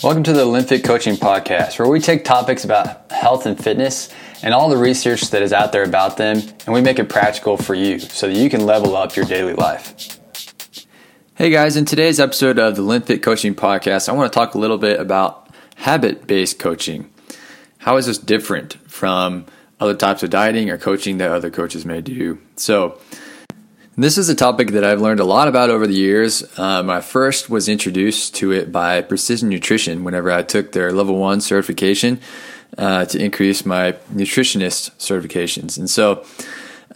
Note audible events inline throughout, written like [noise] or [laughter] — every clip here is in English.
Welcome to the Olympic Coaching Podcast, where we take topics about health and fitness and all the research that is out there about them, and we make it practical for you so that you can level up your daily life. Hey guys, in today's episode of the Olympic Coaching Podcast, I want to talk a little bit about habit based coaching. How is this different from other types of dieting or coaching that other coaches may do? So, this is a topic that I've learned a lot about over the years. Um, I first was introduced to it by Precision Nutrition whenever I took their level one certification uh, to increase my nutritionist certifications. And so,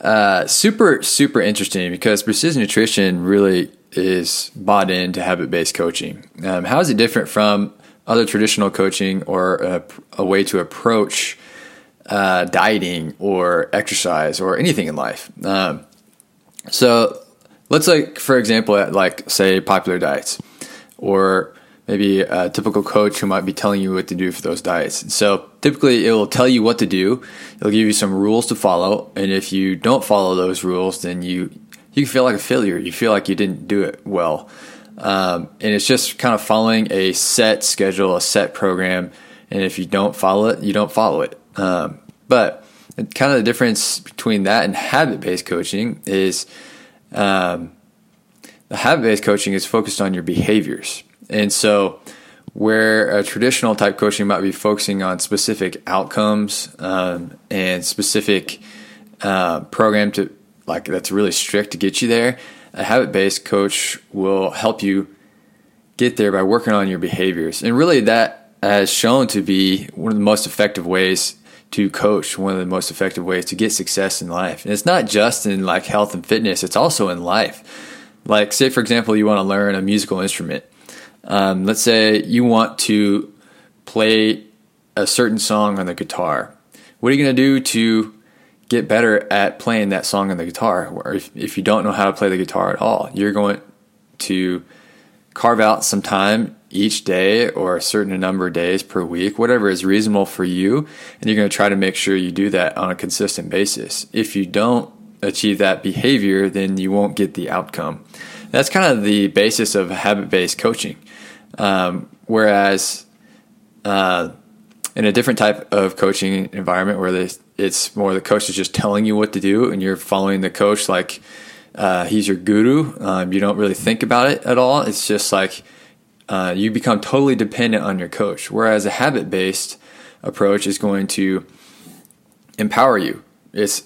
uh, super, super interesting because Precision Nutrition really is bought into habit based coaching. Um, how is it different from other traditional coaching or a, a way to approach uh, dieting or exercise or anything in life? Um, so let's like, for example, at like say popular diets or maybe a typical coach who might be telling you what to do for those diets. So typically it will tell you what to do. It'll give you some rules to follow. And if you don't follow those rules, then you, you feel like a failure. You feel like you didn't do it well. Um, and it's just kind of following a set schedule, a set program. And if you don't follow it, you don't follow it. Um, but kind of the difference between that and habit based coaching is um, the habit based coaching is focused on your behaviors. And so, where a traditional type coaching might be focusing on specific outcomes um, and specific uh, program to like that's really strict to get you there, a habit based coach will help you get there by working on your behaviors. And really, that has shown to be one of the most effective ways to coach one of the most effective ways to get success in life. And it's not just in like health and fitness, it's also in life. Like, say, for example, you want to learn a musical instrument. Um, let's say you want to play a certain song on the guitar. What are you going to do to get better at playing that song on the guitar? Or if, if you don't know how to play the guitar at all, you're going to carve out some time each day or a certain number of days per week, whatever is reasonable for you. And you're going to try to make sure you do that on a consistent basis. If you don't achieve that behavior, then you won't get the outcome. That's kind of the basis of habit based coaching. Um, whereas uh, in a different type of coaching environment where they, it's more the coach is just telling you what to do and you're following the coach like uh, he's your guru, um, you don't really think about it at all. It's just like, uh, you become totally dependent on your coach. Whereas a habit based approach is going to empower you. It's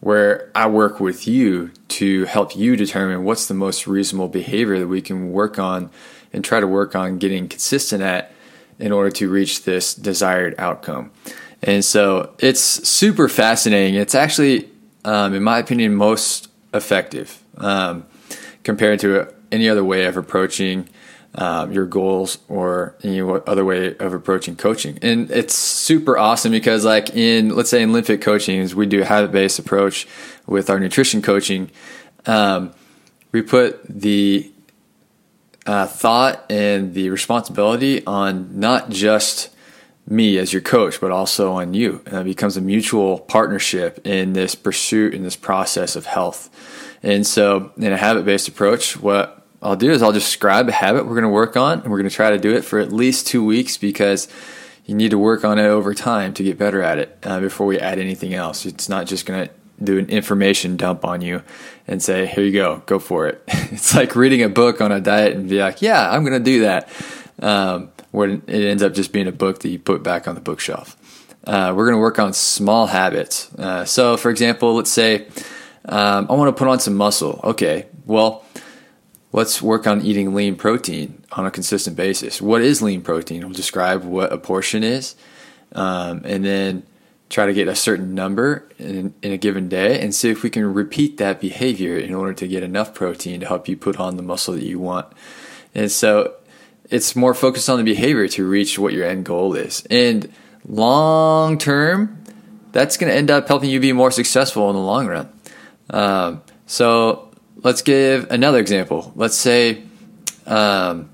where I work with you to help you determine what's the most reasonable behavior that we can work on and try to work on getting consistent at in order to reach this desired outcome. And so it's super fascinating. It's actually, um, in my opinion, most effective um, compared to any other way of approaching um, your goals or any other way of approaching coaching. And it's super awesome because, like in let's say in Olympic coaching, we do a habit based approach with our nutrition coaching. Um, we put the uh, thought and the responsibility on not just me as your coach, but also on you. And it becomes a mutual partnership in this pursuit, in this process of health. And so, in a habit based approach, what I'll do is I'll just describe a habit we're going to work on, and we're going to try to do it for at least two weeks because you need to work on it over time to get better at it uh, before we add anything else. It's not just going to do an information dump on you and say, here you go, go for it. [laughs] it's like reading a book on a diet and be like, yeah, I'm going to do that. Um, where it ends up just being a book that you put back on the bookshelf. Uh, we're going to work on small habits. Uh, so, for example, let's say um, I want to put on some muscle. Okay, well, let's work on eating lean protein on a consistent basis. What is lean protein? We'll describe what a portion is, um, and then try to get a certain number in, in, a given day and see if we can repeat that behavior in order to get enough protein to help you put on the muscle that you want. And so it's more focused on the behavior to reach what your end goal is. And long term, that's going to end up helping you be more successful in the long run. Um, so let's give another example. Let's say, um,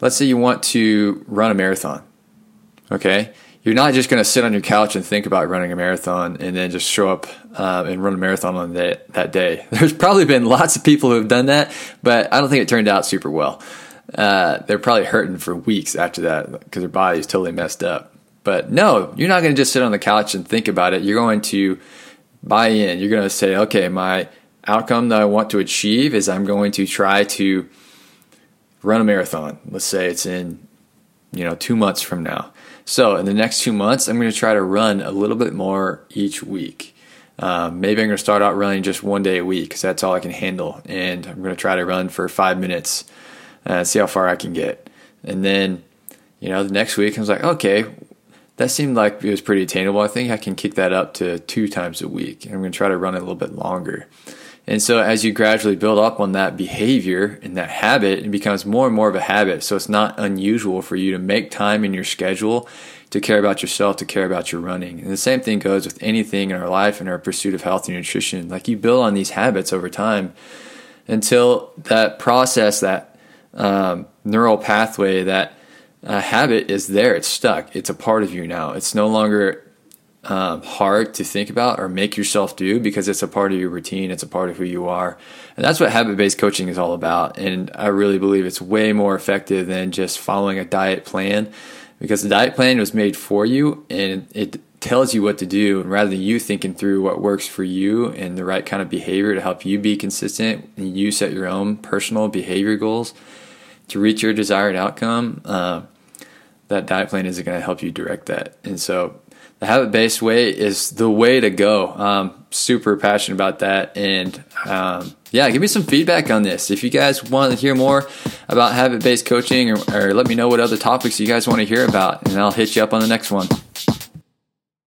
let's say you want to run a marathon. Okay, you're not just going to sit on your couch and think about running a marathon and then just show up uh, and run a marathon on that, that day. [laughs] There's probably been lots of people who have done that, but I don't think it turned out super well. Uh, they're probably hurting for weeks after that because their body is totally messed up. But no, you're not going to just sit on the couch and think about it. You're going to buy in. You're going to say, okay, my outcome that I want to achieve is I'm going to try to run a marathon. Let's say it's in, you know, two months from now. So in the next two months, I'm going to try to run a little bit more each week. Um, maybe I'm going to start out running just one day a week because that's all I can handle. And I'm going to try to run for five minutes and see how far I can get. And then, you know, the next week I was like, okay, that seemed like it was pretty attainable. I think I can kick that up to two times a week. I'm going to try to run it a little bit longer. And so as you gradually build up on that behavior and that habit, it becomes more and more of a habit. So it's not unusual for you to make time in your schedule to care about yourself, to care about your running. And the same thing goes with anything in our life and our pursuit of health and nutrition. Like you build on these habits over time until that process, that um, neural pathway, that uh, habit is there. It's stuck. It's a part of you now. It's no longer um, hard to think about or make yourself do because it's a part of your routine. It's a part of who you are. And that's what habit based coaching is all about. And I really believe it's way more effective than just following a diet plan because the diet plan was made for you and it tells you what to do. And rather than you thinking through what works for you and the right kind of behavior to help you be consistent and you set your own personal behavior goals to reach your desired outcome, uh, that diet plan isn't going to help you direct that. And so the habit based way is the way to go. Um, super passionate about that. And um, yeah, give me some feedback on this. If you guys want to hear more about habit based coaching or, or let me know what other topics you guys want to hear about, and I'll hit you up on the next one.